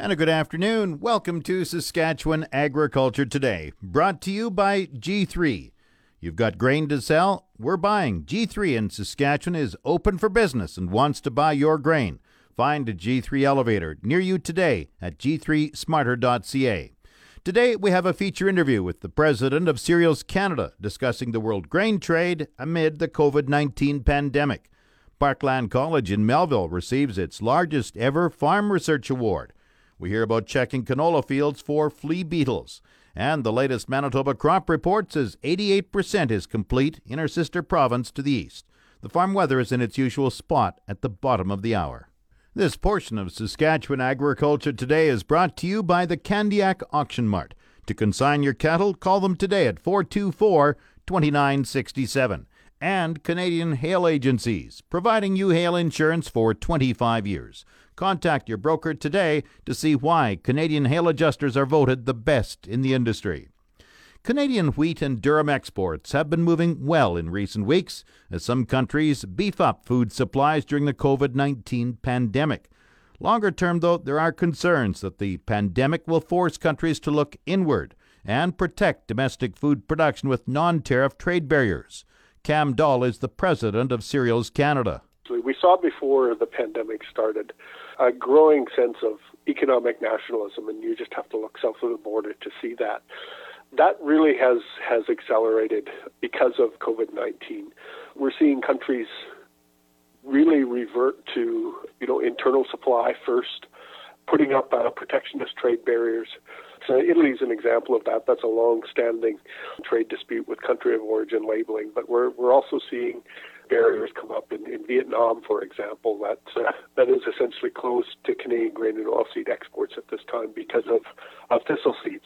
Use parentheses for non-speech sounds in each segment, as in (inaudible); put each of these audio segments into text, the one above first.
And a good afternoon. Welcome to Saskatchewan Agriculture Today, brought to you by G3. You've got grain to sell? We're buying. G3 in Saskatchewan is open for business and wants to buy your grain. Find a G3 elevator near you today at g3smarter.ca. Today, we have a feature interview with the president of Cereals Canada discussing the world grain trade amid the COVID 19 pandemic. Parkland College in Melville receives its largest ever Farm Research Award. We hear about checking canola fields for flea beetles. And the latest Manitoba crop report says 88% is complete in our sister province to the east. The farm weather is in its usual spot at the bottom of the hour. This portion of Saskatchewan Agriculture Today is brought to you by the Candiac Auction Mart. To consign your cattle, call them today at 424 2967. And Canadian Hail Agencies, providing you hail insurance for 25 years. Contact your broker today to see why Canadian hail adjusters are voted the best in the industry. Canadian wheat and durum exports have been moving well in recent weeks as some countries beef up food supplies during the COVID 19 pandemic. Longer term, though, there are concerns that the pandemic will force countries to look inward and protect domestic food production with non tariff trade barriers. Cam Dahl is the president of Cereals Canada. We saw before the pandemic started a growing sense of economic nationalism, and you just have to look south of the border to see that. That really has has accelerated because of COVID nineteen. We're seeing countries really revert to you know internal supply first, putting up uh, protectionist trade barriers. So Italy is an example of that. That's a long-standing trade dispute with country of origin labeling. But we're we're also seeing barriers come up in, in Vietnam, for example, that uh, that is essentially closed to Canadian grain and oilseed exports at this time because of, of thistle seeds.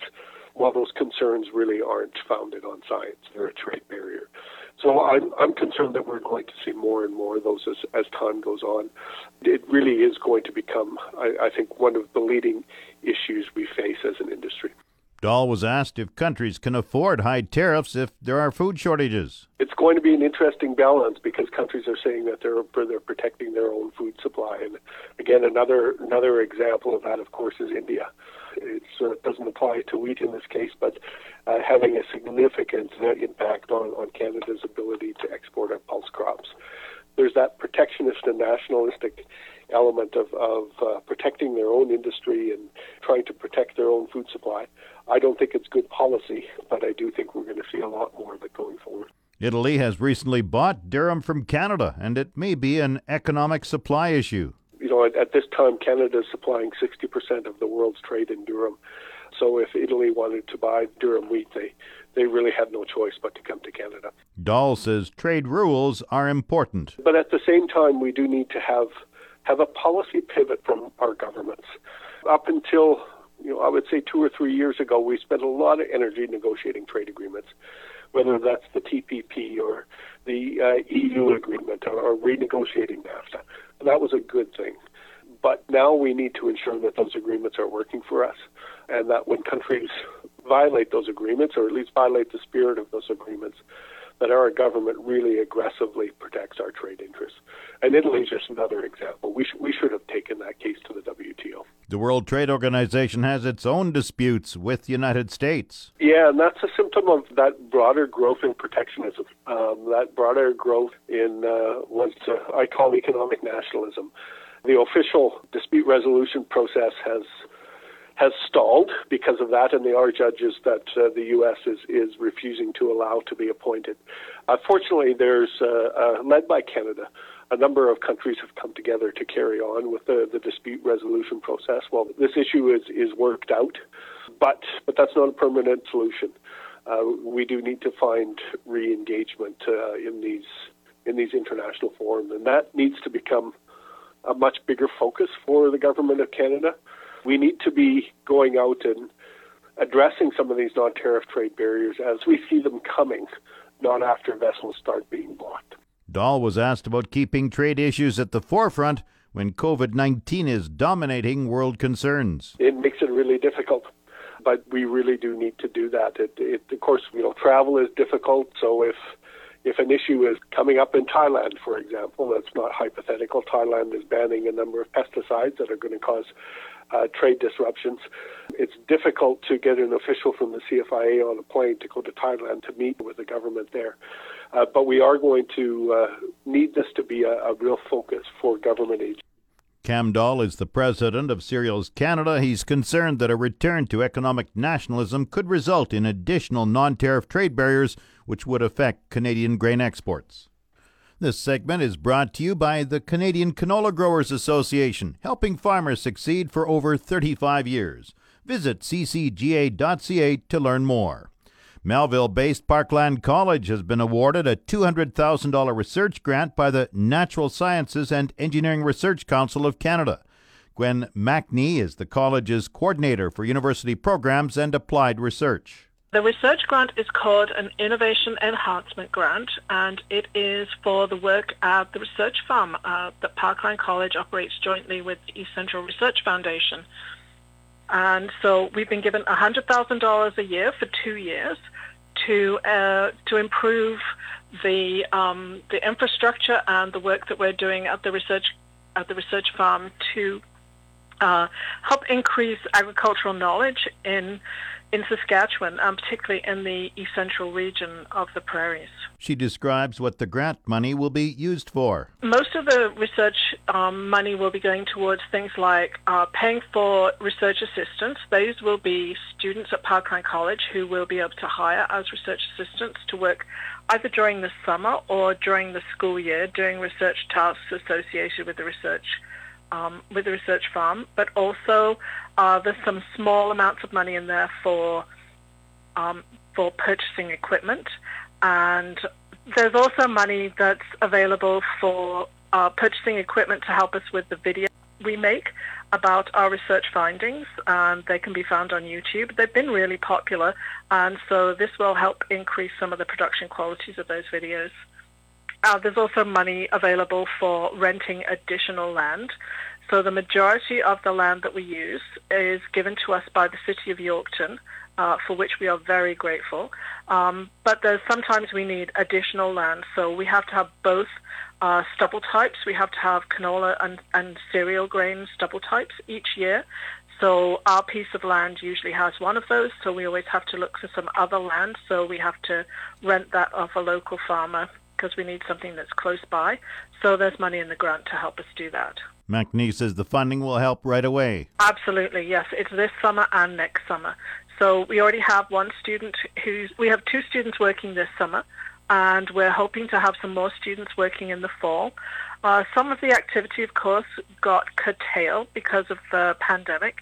While those concerns really aren't founded on science, they're a trade barrier. So I'm, I'm concerned that we're going to see more and more of those as, as time goes on. It really is going to become, I, I think, one of the leading issues we face as an industry. Dahl was asked if countries can afford high tariffs if there are food shortages. It's going to be an interesting balance because countries are saying that they're they're protecting their own food supply. And again, another another example of that, of course, is India. It uh, doesn't apply to wheat in this case, but uh, having a significant uh, impact on, on Canada's ability to export our pulse crops. There's that protectionist and nationalistic element of, of uh, protecting their own industry and trying to protect their own food supply. I don't think it's good policy, but I do think we're going to see a lot more of it going forward. Italy has recently bought durum from Canada, and it may be an economic supply issue. You know, at, at this time, Canada is supplying 60% of the world's trade in durum. So if Italy wanted to buy durum wheat, they, they really had no choice but to come to Canada. Dahl says trade rules are important. But at the same time, we do need to have have a policy pivot from our governments. Up until you know, I would say two or three years ago, we spent a lot of energy negotiating trade agreements, whether that's the TPP or the uh, EU agreement or, or renegotiating NAFTA. That was a good thing. But now we need to ensure that those agreements are working for us and that when countries violate those agreements or at least violate the spirit of those agreements, that our government really aggressively protects our trade interests. And Italy is just another example. We, sh- we should have taken that case to the WTO. The World Trade Organization has its own disputes with the United States. Yeah, and that's a symptom of that broader growth in protectionism, um, that broader growth in uh, what uh, I call economic nationalism. The official dispute resolution process has has stalled because of that, and there are judges that uh, the U.S. is is refusing to allow to be appointed. Uh, fortunately, there's uh, led by Canada. A number of countries have come together to carry on with the, the dispute resolution process. Well, this issue is is worked out, but but that's not a permanent solution. Uh, we do need to find re-engagement uh, in these in these international forums, and that needs to become a much bigger focus for the government of Canada we need to be going out and addressing some of these non-tariff trade barriers as we see them coming, not after vessels start being blocked. Dahl was asked about keeping trade issues at the forefront when COVID 19 is dominating world concerns. It makes it really difficult, but we really do need to do that. It, it, of course, you know, travel is difficult, so if if an issue is coming up in Thailand, for example, that's not hypothetical. Thailand is banning a number of pesticides that are going to cause uh, trade disruptions. It's difficult to get an official from the CFIA on a plane to go to Thailand to meet with the government there. Uh, but we are going to uh, need this to be a, a real focus for government agencies. Cam is the president of Cereals Canada. He's concerned that a return to economic nationalism could result in additional non tariff trade barriers, which would affect Canadian grain exports. This segment is brought to you by the Canadian Canola Growers Association, helping farmers succeed for over 35 years. Visit ccga.ca to learn more. Melville based Parkland College has been awarded a $200,000 research grant by the Natural Sciences and Engineering Research Council of Canada. Gwen Mackney is the college's coordinator for university programs and applied research. The research grant is called an Innovation Enhancement Grant, and it is for the work at the research farm uh, that Parkland College operates jointly with the East Central Research Foundation. And so we've been given $100,000 a year for two years to uh, to improve the um, the infrastructure and the work that we're doing at the research at the research farm to uh, help increase agricultural knowledge in in Saskatchewan, um, particularly in the east central region of the prairies. She describes what the grant money will be used for. Most of the research um, money will be going towards things like uh, paying for research assistants. Those will be students at Parkland College who will be able to hire as research assistants to work either during the summer or during the school year doing research tasks associated with the research um, with the research farm, but also uh, there's some small amounts of money in there for um, for purchasing equipment, and there's also money that's available for uh, purchasing equipment to help us with the video we make about our research findings. and they can be found on YouTube. They've been really popular, and so this will help increase some of the production qualities of those videos. Uh, there's also money available for renting additional land. So the majority of the land that we use is given to us by the City of Yorkton, uh, for which we are very grateful. Um, but there's sometimes we need additional land, so we have to have both uh, stubble types. We have to have canola and, and cereal grain stubble types each year. So our piece of land usually has one of those, so we always have to look for some other land. So we have to rent that off a local farmer because we need something that's close by. So there's money in the grant to help us do that. McNee says the funding will help right away. Absolutely, yes. It's this summer and next summer. So we already have one student who's, we have two students working this summer, and we're hoping to have some more students working in the fall. Uh, some of the activity, of course, got curtailed because of the pandemic.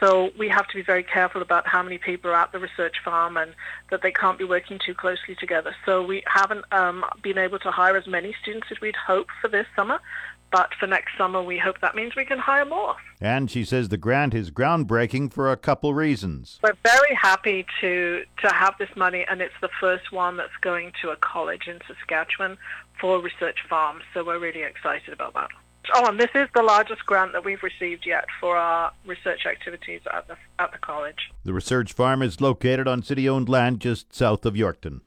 So we have to be very careful about how many people are at the research farm and that they can't be working too closely together. So we haven't um, been able to hire as many students as we'd hoped for this summer. But for next summer, we hope that means we can hire more. And she says the grant is groundbreaking for a couple reasons. We're very happy to, to have this money, and it's the first one that's going to a college in Saskatchewan for research farms. So we're really excited about that. Oh, and this is the largest grant that we've received yet for our research activities at the, at the college. The research farm is located on city owned land just south of Yorkton.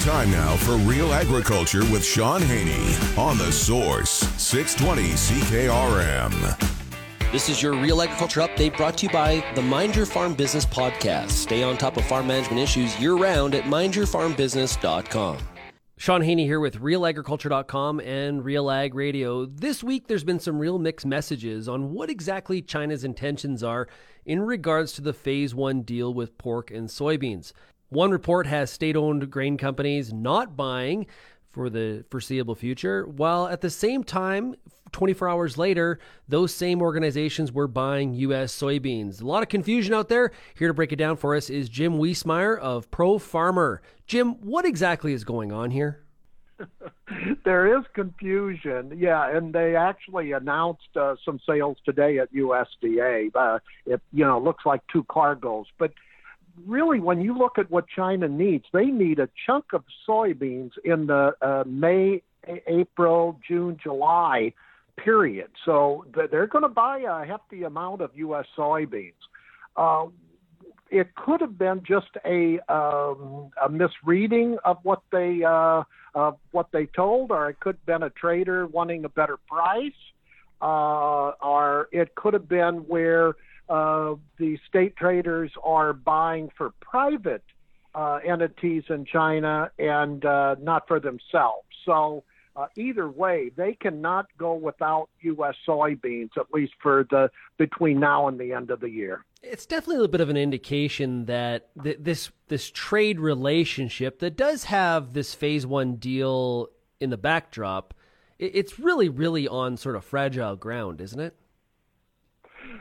Time now for Real Agriculture with Shaun Haney on The Source, 620 CKRM. This is your Real Agriculture Update brought to you by the Mind Your Farm Business Podcast. Stay on top of farm management issues year round at mindyourfarmbusiness.com. Shaun Haney here with RealAgriculture.com and Real Ag Radio. This week, there's been some real mixed messages on what exactly China's intentions are in regards to the Phase 1 deal with pork and soybeans. One report has state owned grain companies not buying for the foreseeable future, while at the same time, 24 hours later, those same organizations were buying U.S. soybeans. A lot of confusion out there. Here to break it down for us is Jim Wiesemeyer of Pro Farmer. Jim, what exactly is going on here? (laughs) there is confusion, yeah, and they actually announced uh, some sales today at USDA. Uh, it you know looks like two cargoes, but really, when you look at what China needs, they need a chunk of soybeans in the uh, May, April, June, July period. So they're going to buy a hefty amount of U.S. soybeans. Uh, it could have been just a, um, a misreading of what they uh, uh, what they told, or it could have been a trader wanting a better price. uh, are. It could have been where uh, the state traders are buying for private uh, entities in China and uh, not for themselves. So uh, either way, they cannot go without U.S. soybeans at least for the between now and the end of the year. It's definitely a little bit of an indication that th- this this trade relationship that does have this phase one deal in the backdrop, it, it's really really on sort of fragile ground, isn't it?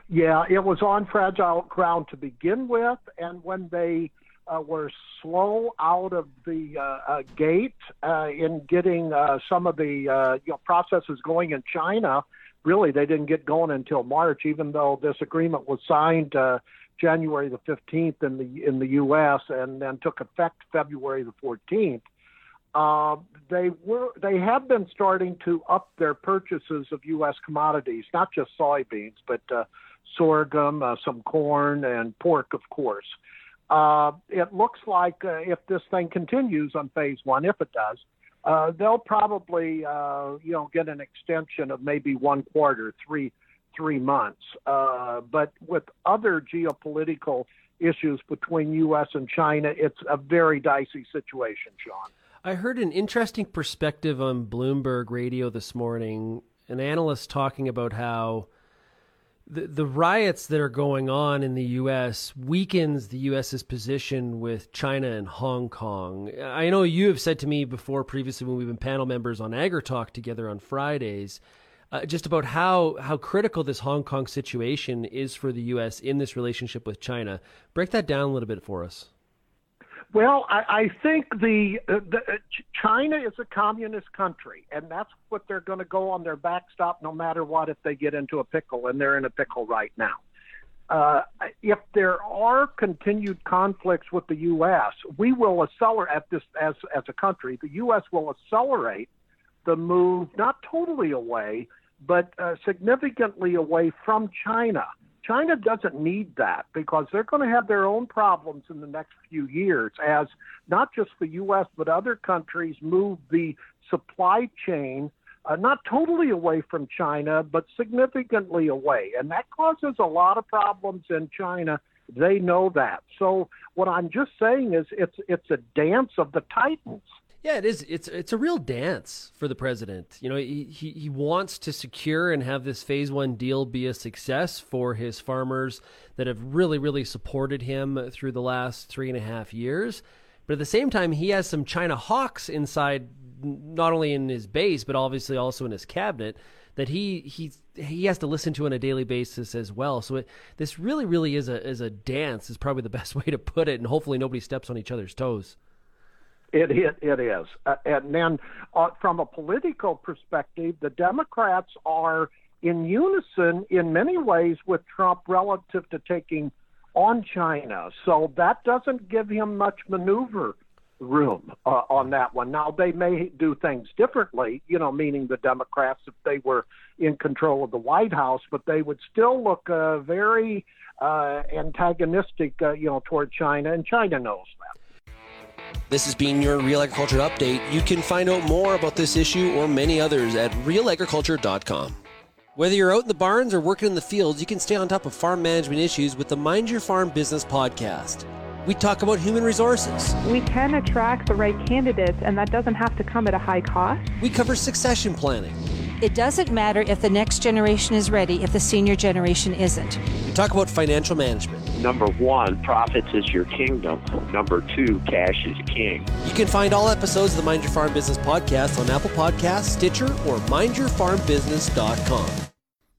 Yeah, it was on fragile ground to begin with, and when they uh, were slow out of the uh, uh, gate uh, in getting uh, some of the uh, you know, processes going in China. Really, they didn't get going until March, even though this agreement was signed uh, January the 15th in the in the U.S. and then took effect February the 14th. Uh, they were they have been starting to up their purchases of U.S. commodities, not just soybeans, but uh, sorghum, uh, some corn, and pork, of course. Uh, it looks like uh, if this thing continues on phase one, if it does, uh, they'll probably uh, you know get an extension of maybe one quarter, three three months. Uh, but with other geopolitical issues between U.S. and China, it's a very dicey situation, Shaun. I heard an interesting perspective on Bloomberg Radio this morning. An analyst talking about how the, the riots that are going on in the U.S. weakens the U.S.'s position with China and Hong Kong. I know you have said to me before, previously, when we've been panel members on AgriTalk together on Fridays, uh, just about how, how critical this Hong Kong situation is for the U.S. in this relationship with China. Break that down a little bit for us. Well, I, I think the, uh, the uh, China is a communist country, and that's what they're going to go on their backstop no matter what if they get into a pickle, and they're in a pickle right now. Uh, if there are continued conflicts with the U.S., we will accelerate at this as as a country. The U.S. will accelerate the move, not totally away, but uh, significantly away from China. China doesn't need that because they're going to have their own problems in the next few years as not just the U.S., but other countries move the supply chain uh, not totally away from China, but significantly away. And that causes a lot of problems in China. They know that. So what I'm just saying is it's it's a dance of the titans. Yeah, it is. It's it's a real dance for the president. You know, he, he, he wants to secure and have this phase one deal be a success for his farmers that have really, really supported him through the last three and a half years. But at the same time, he has some China hawks inside, not only in his base, but obviously also in his cabinet that he he he has to listen to on a daily basis as well. So it, this really, really is a is a dance. Is probably the (laughs) best way to put it, and hopefully nobody steps on each other's toes. It it, it is, uh, and then uh, from a political perspective, the Democrats are in unison in many ways with Trump relative to taking on China. So that doesn't give him much maneuver room uh, on that one. Now they may do things differently, you know, meaning the Democrats if they were in control of the White House, but they would still look uh, very uh, antagonistic, uh, you know, toward China, and China knows that. This has been your Real Agriculture Update. You can find out more about this issue or many others at realagriculture.com. Whether you're out in the barns or working in the fields, you can stay on top of farm management issues with the Mind Your Farm Business podcast. We talk about human resources. We can attract the right candidates, and that doesn't have to come at a high cost. We cover succession planning. It doesn't matter if the next generation is ready if the senior generation isn't. We talk about financial management. Number one, profits is your kingdom. Number two, cash is king. You can find all episodes of the Mind Your Farm Business podcast on Apple Podcasts, Stitcher, or mindyourfarmbusiness.com.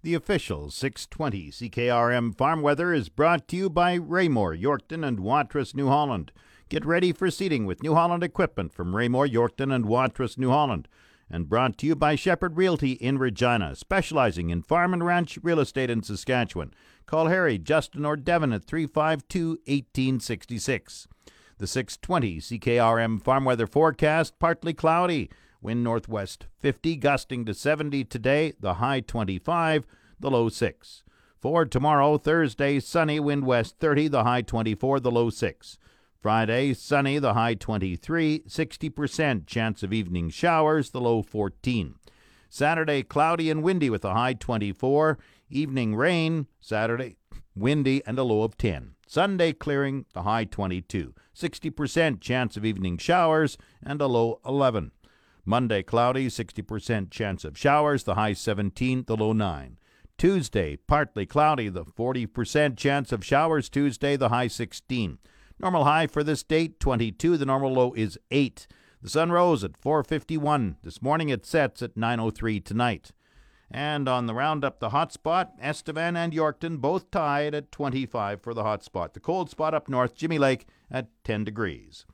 The official 620 CKRM Farm Weather is brought to you by Raymore, Yorkton, and Watrous, New Holland. Get ready for seeding with New Holland equipment from Raymore, Yorkton, and Watrous, New Holland and brought to you by Shepherd Realty in Regina, specializing in farm and ranch real estate in Saskatchewan. Call Harry, Justin, or Devin at 352 1866. The 620 CKRM farm weather forecast partly cloudy, wind northwest 50, gusting to 70 today, the high 25, the low 6. For tomorrow, Thursday, sunny, wind west 30, the high 24, the low 6. Friday, sunny, the high 23, 60% chance of evening showers, the low 14. Saturday, cloudy and windy with a high 24. Evening rain. Saturday, windy and a low of 10. Sunday, clearing, the high 22. 60% chance of evening showers and a low 11. Monday, cloudy, 60% chance of showers, the high 17, the low 9. Tuesday, partly cloudy, the 40% chance of showers Tuesday, the high 16. Normal high for this date 22, the normal low is 8. The sun rose at 4:51 this morning. It sets at 9:03 tonight. And on the roundup, the hot spot, Estevan and Yorkton both tied at 25 for the hot spot. The cold spot up north, Jimmy Lake at 10 degrees.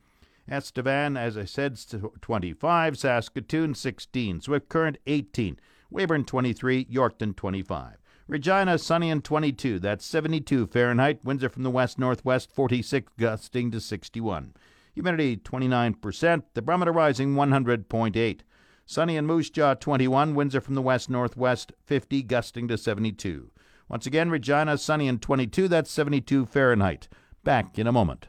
Estevan, as I said, 25. Saskatoon, 16. Swift Current, 18. Weyburn, 23. Yorkton, 25. Regina, sunny and 22. That's 72 Fahrenheit. Winds from the west northwest, 46, gusting to 61. Humidity, 29%. The barometer rising 100.8. Sunny and Moose Jaw, 21. Winds are from the west northwest, 50, gusting to 72. Once again, Regina, sunny and 22. That's 72 Fahrenheit. Back in a moment.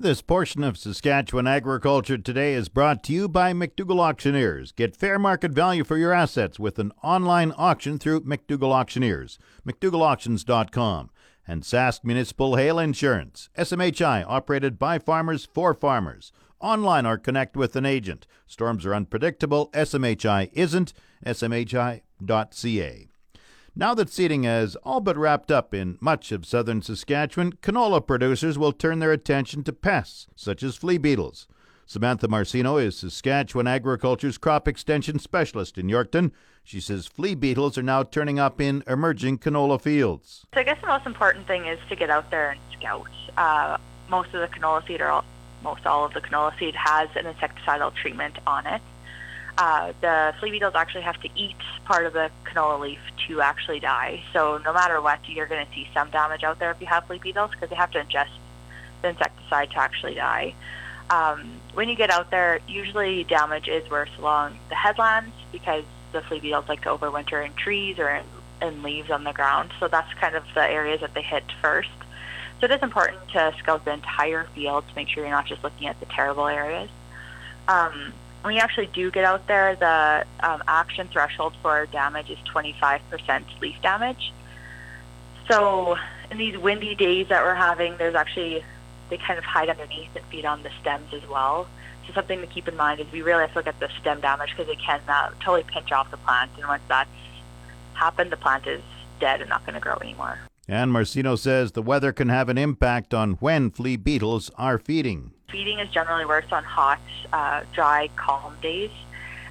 This portion of Saskatchewan Agriculture Today is brought to you by McDougall Auctioneers. Get fair market value for your assets with an online auction through McDougall Auctioneers. McDougallAuctions.com. And Sask Municipal Hail Insurance. SMHI, operated by farmers for farmers. Online or connect with an agent. Storms are unpredictable. SMHI isn't. SMHI.ca. Now that seeding has all but wrapped up in much of southern Saskatchewan, canola producers will turn their attention to pests such as flea beetles. Samantha Marcino is Saskatchewan Agriculture's crop extension specialist in Yorkton. She says flea beetles are now turning up in emerging canola fields. So I guess the most important thing is to get out there and scout. Uh, most of the canola seed, are all, most all of the canola seed, has an insecticidal treatment on it. Uh, the flea beetles actually have to eat part of the canola leaf to actually die. So no matter what, you're going to see some damage out there if you have flea beetles because they have to ingest the insecticide to actually die. Um, when you get out there, usually damage is worse along the headlands because the flea beetles like to overwinter in trees or in, in leaves on the ground. So that's kind of the areas that they hit first. So it is important to scout the entire field to make sure you're not just looking at the terrible areas. Um, when you actually do get out there, the um, action threshold for damage is 25% leaf damage. So in these windy days that we're having, there's actually, they kind of hide underneath and feed on the stems as well. So something to keep in mind is we really have to look at the stem damage because it can uh, totally pinch off the plant. And once that's happened, the plant is dead and not going to grow anymore. And Marcino says the weather can have an impact on when flea beetles are feeding. Feeding is generally worse on hot, uh, dry, calm days.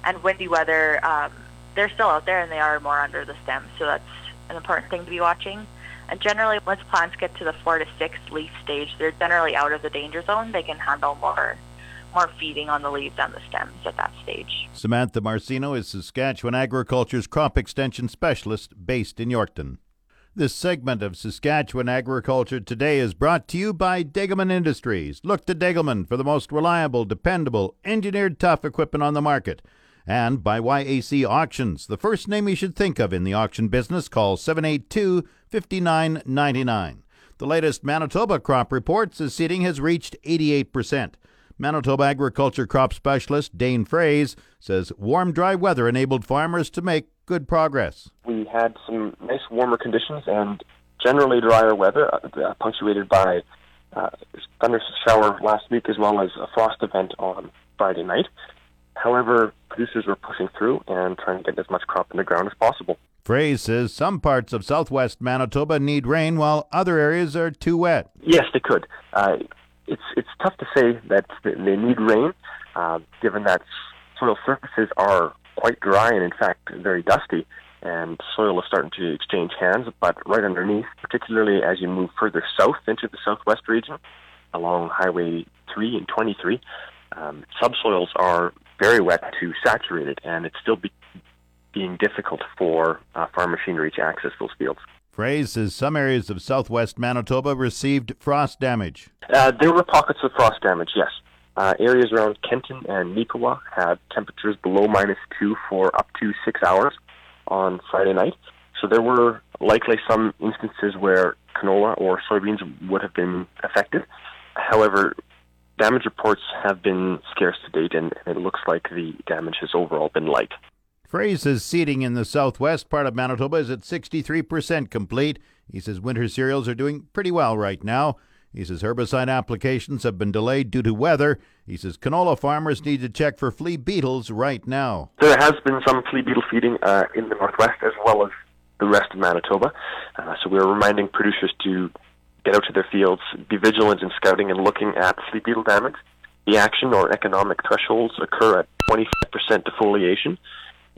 And windy weather, um, they're still out there and they are more under the stem. So that's an important thing to be watching. And generally, once plants get to the four to six leaf stage, they're generally out of the danger zone. They can handle more more feeding on the leaves and the stems at that stage. Samantha Marcino is Saskatchewan Agriculture's crop extension specialist based in Yorkton. This segment of Saskatchewan Agriculture Today is brought to you by Degelman Industries. Look to Degelman for the most reliable, dependable, engineered tough equipment on the market. And by YAC Auctions, the first name you should think of in the auction business. Call 782 5999. The latest Manitoba crop report says seeding has reached 88%. Manitoba agriculture crop specialist Dane Froese says warm, dry weather enabled farmers to make good progress. We had some nice warmer conditions and generally drier weather, uh, punctuated by uh, thunder shower last week as well as a frost event on Friday night. However, producers were pushing through and trying to get as much crop in the ground as possible. Froese says some parts of southwest Manitoba need rain while other areas are too wet. Yes, they could. Uh, it's it's tough to say that they need rain, uh, given that soil surfaces are quite dry and in fact very dusty, and soil is starting to exchange hands. But right underneath, particularly as you move further south into the southwest region, along Highway 3 and 23, um, subsoils are very wet to saturated, and it's still be- being difficult for uh, farm machinery to access those fields. Froese says some areas of southwest Manitoba received frost damage. Uh, there were pockets of frost damage, yes. Uh, areas around Kenton and Neepawa had temperatures below minus two for up to six hours on Friday night. So there were likely some instances where canola or soybeans would have been affected. However, damage reports have been scarce to date, and it looks like the damage has overall been light. Frase's seeding in the southwest part of Manitoba is at 63% complete. He says winter cereals are doing pretty well right now. He says herbicide applications have been delayed due to weather. He says canola farmers need to check for flea beetles right now. There has been some flea beetle feeding uh, in the northwest as well as the rest of Manitoba. Uh, so we're reminding producers to get out to their fields, be vigilant in scouting and looking at flea beetle damage. The action or economic thresholds occur at 25% defoliation.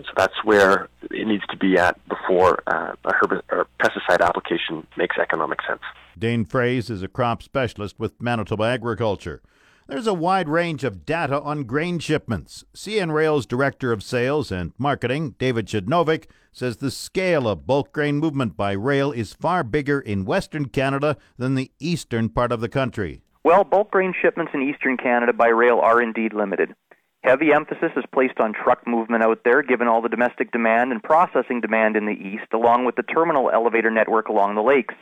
So that's where it needs to be at before uh, a herbicide or pesticide application makes economic sense. Dane Froese is a crop specialist with Manitoba Agriculture. There's a wide range of data on grain shipments. CN Rail's Director of Sales and Marketing, David Przednowek, says the scale of bulk grain movement by rail is far bigger in Western Canada than the eastern part of the country. Well, bulk grain shipments in eastern Canada by rail are indeed limited. Heavy emphasis is placed on truck movement out there, given all the domestic demand and processing demand in the east, along with the terminal elevator network along the lakes.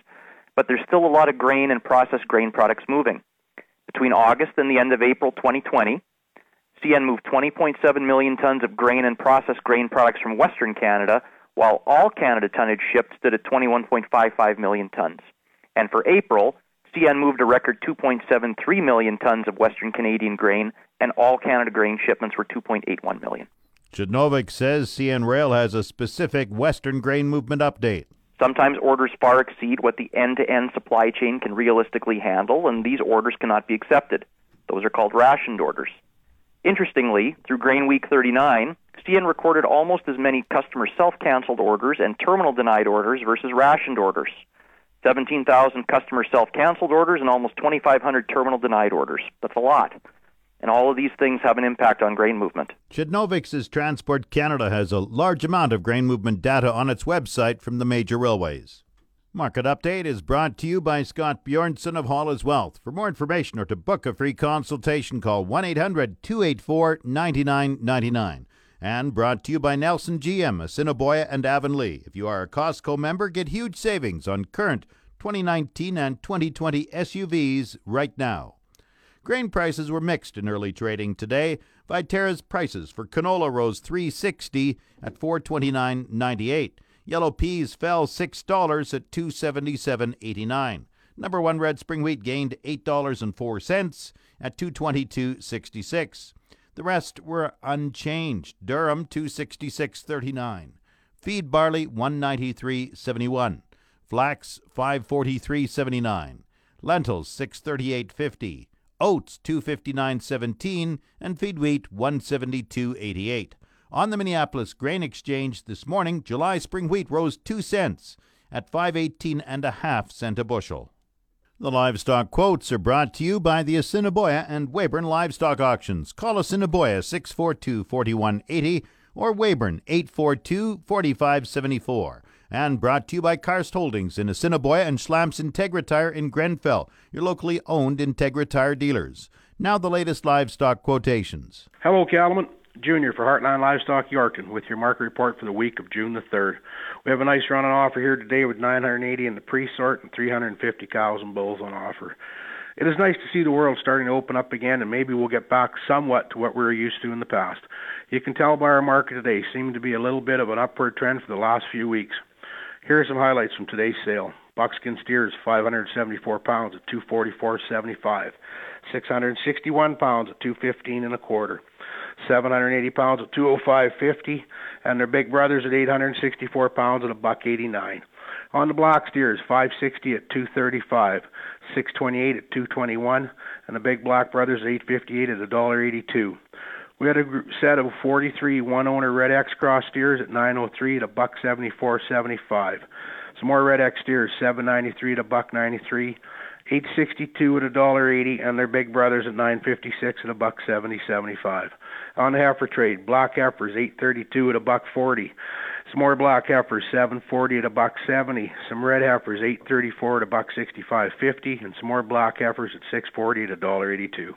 But there's still a lot of grain and processed grain products moving. Between August and the end of April 2020, CN moved 20.7 million tons of grain and processed grain products from Western Canada, while all Canada tonnage shipped stood at 21.55 million tons. And for April, CN moved a record 2.73 million tons of Western Canadian grain, and all Canada grain shipments were 2.81 million. Przednowek says CN Rail has a specific Western grain movement update. Sometimes orders far exceed what the end to end supply chain can realistically handle, and these orders cannot be accepted. Those are called rationed orders. Interestingly, through Grain Week 39, CN recorded almost as many customer self canceled orders and terminal denied orders versus rationed orders. 17,000 customer self canceled orders and almost 2,500 terminal denied orders. That's a lot. And all of these things have an impact on grain movement. Przednowek says Transport Canada has a large amount of grain movement data on its website from the major railways. Market Update is brought to you by Scott Bjornson of Hall's Wealth. For more information or to book a free consultation, call 1 800 284 9999. And brought to you by Nelson GM, Assiniboia and Avonlea. If you are a Costco member, get huge savings on current 2019 and 2020 SUVs right now. Grain prices were mixed in early trading today. Viterra's prices for canola rose 360 at 429.98. Yellow peas fell $6 at 277.89. Number 1 red spring wheat gained $8.04 at 222.66. The rest were unchanged. Durum 266.39. Feed barley 193.71. Flax 543.79. Lentils 638.50 oats 259.17 and feed wheat 172.88. On the Minneapolis Grain Exchange this morning, July spring wheat rose 2 cents at 518 and a half cent a bushel. The livestock quotes are brought to you by the Assiniboia and Weyburn Livestock Auctions. Call Assiniboia 642 4180 or Weyburn 842 4574 and brought to you by Karst Holdings in Assiniboia and Schlamps Integra Tire in Grenfell, your locally owned Integra Tire dealers. Now the latest livestock quotations. Hello, Cattlemen. Junior for Heartland Livestock Yorkton with your market report for the week of June the 3rd. We have a nice run on offer here today with 980 in the pre-sort and 350 cows and bulls on offer. It is nice to see the world starting to open up again, and maybe we'll get back somewhat to what we were used to in the past. You can tell by our market today seeming to be a little bit of an upward trend for the last few weeks. Here are some highlights from today's sale. Buckskin steers 574 pounds at 244.75, 661 pounds at 215 and a quarter, 780 pounds at 205.50, and their big brothers at 864 pounds at a buck 89. On the block steers 560 at 235, 628 at 221, and the big black brothers at 858 at a dollar 82. We had a set of 43 one owner Red X cross steers at 903 at a buck 74.75. Some more Red X steers 793 at a buck 93, 862 at a dollar 80, and their big brothers at 956 at a buck 70.75. On the heifer trade, black heifers 832 at a buck 40. Some more black heifers 740 at a buck 70. Some red heifers 834 at a buck 65.50, and some more black heifers at 640 at a dollar 82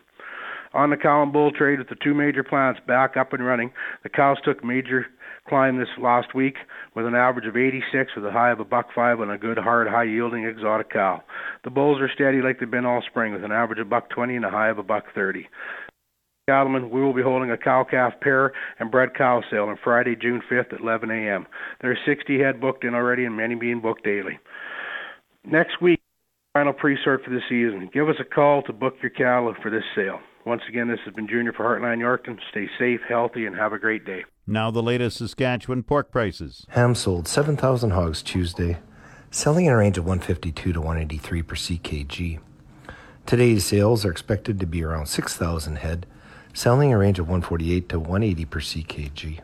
on the cow and bull trade with the two major plants back up and running. The cows took major climb this last week with an average of 86 with a high of a buck five on a good hard high yielding exotic cow. The bulls are steady like they've been all spring with an average of buck 20 and a high of a buck 30. Cattlemen, we will be holding a cow calf pair and bred cow sale on Friday, June 5th at 11 a.m. There are 60 head booked in already and many being booked daily. Next week, final pre-sort for the season. Give us a call to book your cattle for this sale. Once again, this has been Junior for Heartland Yorkton. Stay safe, healthy, and have a great day. Now the latest Saskatchewan pork prices. Ham sold 7,000 hogs Tuesday, selling in a range of 152 to 183 per ckg. Today's sales are expected to be around 6,000 head, selling a range of 148 to 180 per ckg.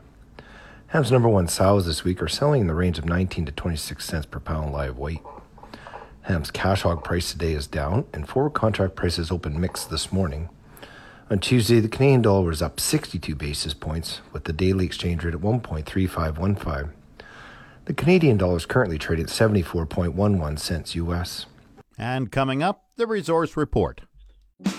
Ham's number one sows this week are selling in the range of 19 to 26 cents per pound live weight. Ham's cash hog price today is down, and forward contract prices open mixed this morning. On Tuesday, the Canadian dollar was up 62 basis points, with the daily exchange rate at 1.3515. The Canadian dollar is currently trading at 74.11 cents US. And coming up, the resource report.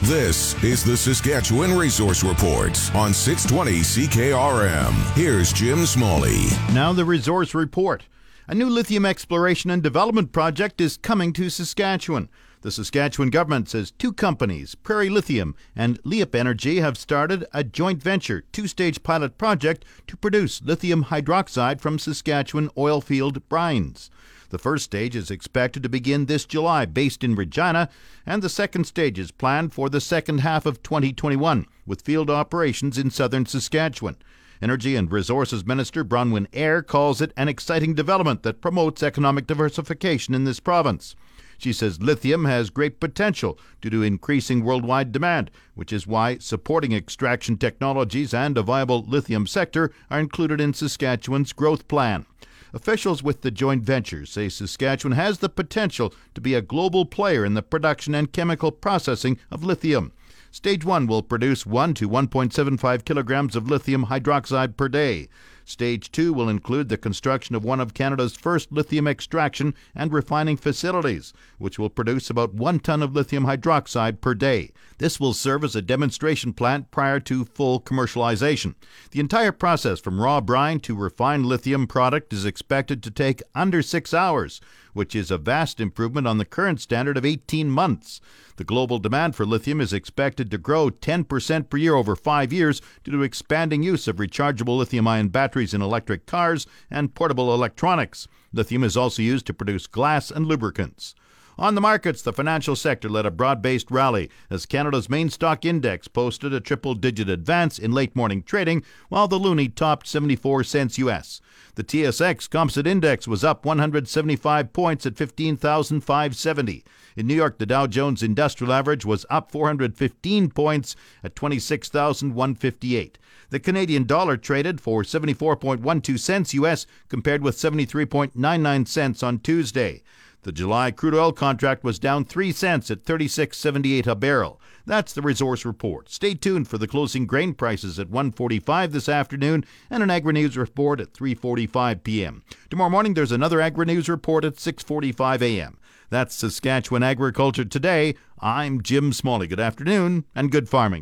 This is the Saskatchewan Resource Report on 620 CKRM. Here's Jim Smalley. Now, the resource report. A new lithium exploration and development project is coming to Saskatchewan. The Saskatchewan government says two companies, Prairie Lithium and Liep Energy, have started a joint venture two stage pilot project to produce lithium hydroxide from Saskatchewan oilfield brines. The first stage is expected to begin this July, based in Regina, and the second stage is planned for the second half of 2021, with field operations in southern Saskatchewan. Energy and Resources Minister Bronwyn Eyre calls it an exciting development that promotes economic diversification in this province. She says lithium has great potential due to increasing worldwide demand, which is why supporting extraction technologies and a viable lithium sector are included in Saskatchewan's growth plan. Officials with the joint venture say Saskatchewan has the potential to be a global player in the production and chemical processing of lithium. Stage 1 will produce 1 to 1.75 kilograms of lithium hydroxide per day. Stage 2 will include the construction of one of Canada's first lithium extraction and refining facilities, which will produce about 1 ton of lithium hydroxide per day. This will serve as a demonstration plant prior to full commercialization. The entire process from raw brine to refined lithium product is expected to take under 6 hours, which is a vast improvement on the current standard of 18 months. The global demand for lithium is expected to grow 10% per year over five years due to expanding use of rechargeable lithium ion batteries in electric cars and portable electronics. Lithium is also used to produce glass and lubricants. On the markets, the financial sector led a broad based rally as Canada's main stock index posted a triple digit advance in late morning trading, while the loonie topped 74 cents US. The TSX Composite Index was up 175 points at 15,570. In New York, the Dow Jones Industrial Average was up 415 points at 26,158. The Canadian dollar traded for 74.12 cents US compared with 73.99 cents on Tuesday. The July crude oil contract was down 3 cents at 36.78 a barrel. That's the resource report. Stay tuned for the closing grain prices at 1:45 this afternoon and an Agri News report at 3:45 p.m. Tomorrow morning there's another Agri News report at 6:45 a.m. That's Saskatchewan Agriculture Today. I'm Jim Smalley. Good afternoon and good farming.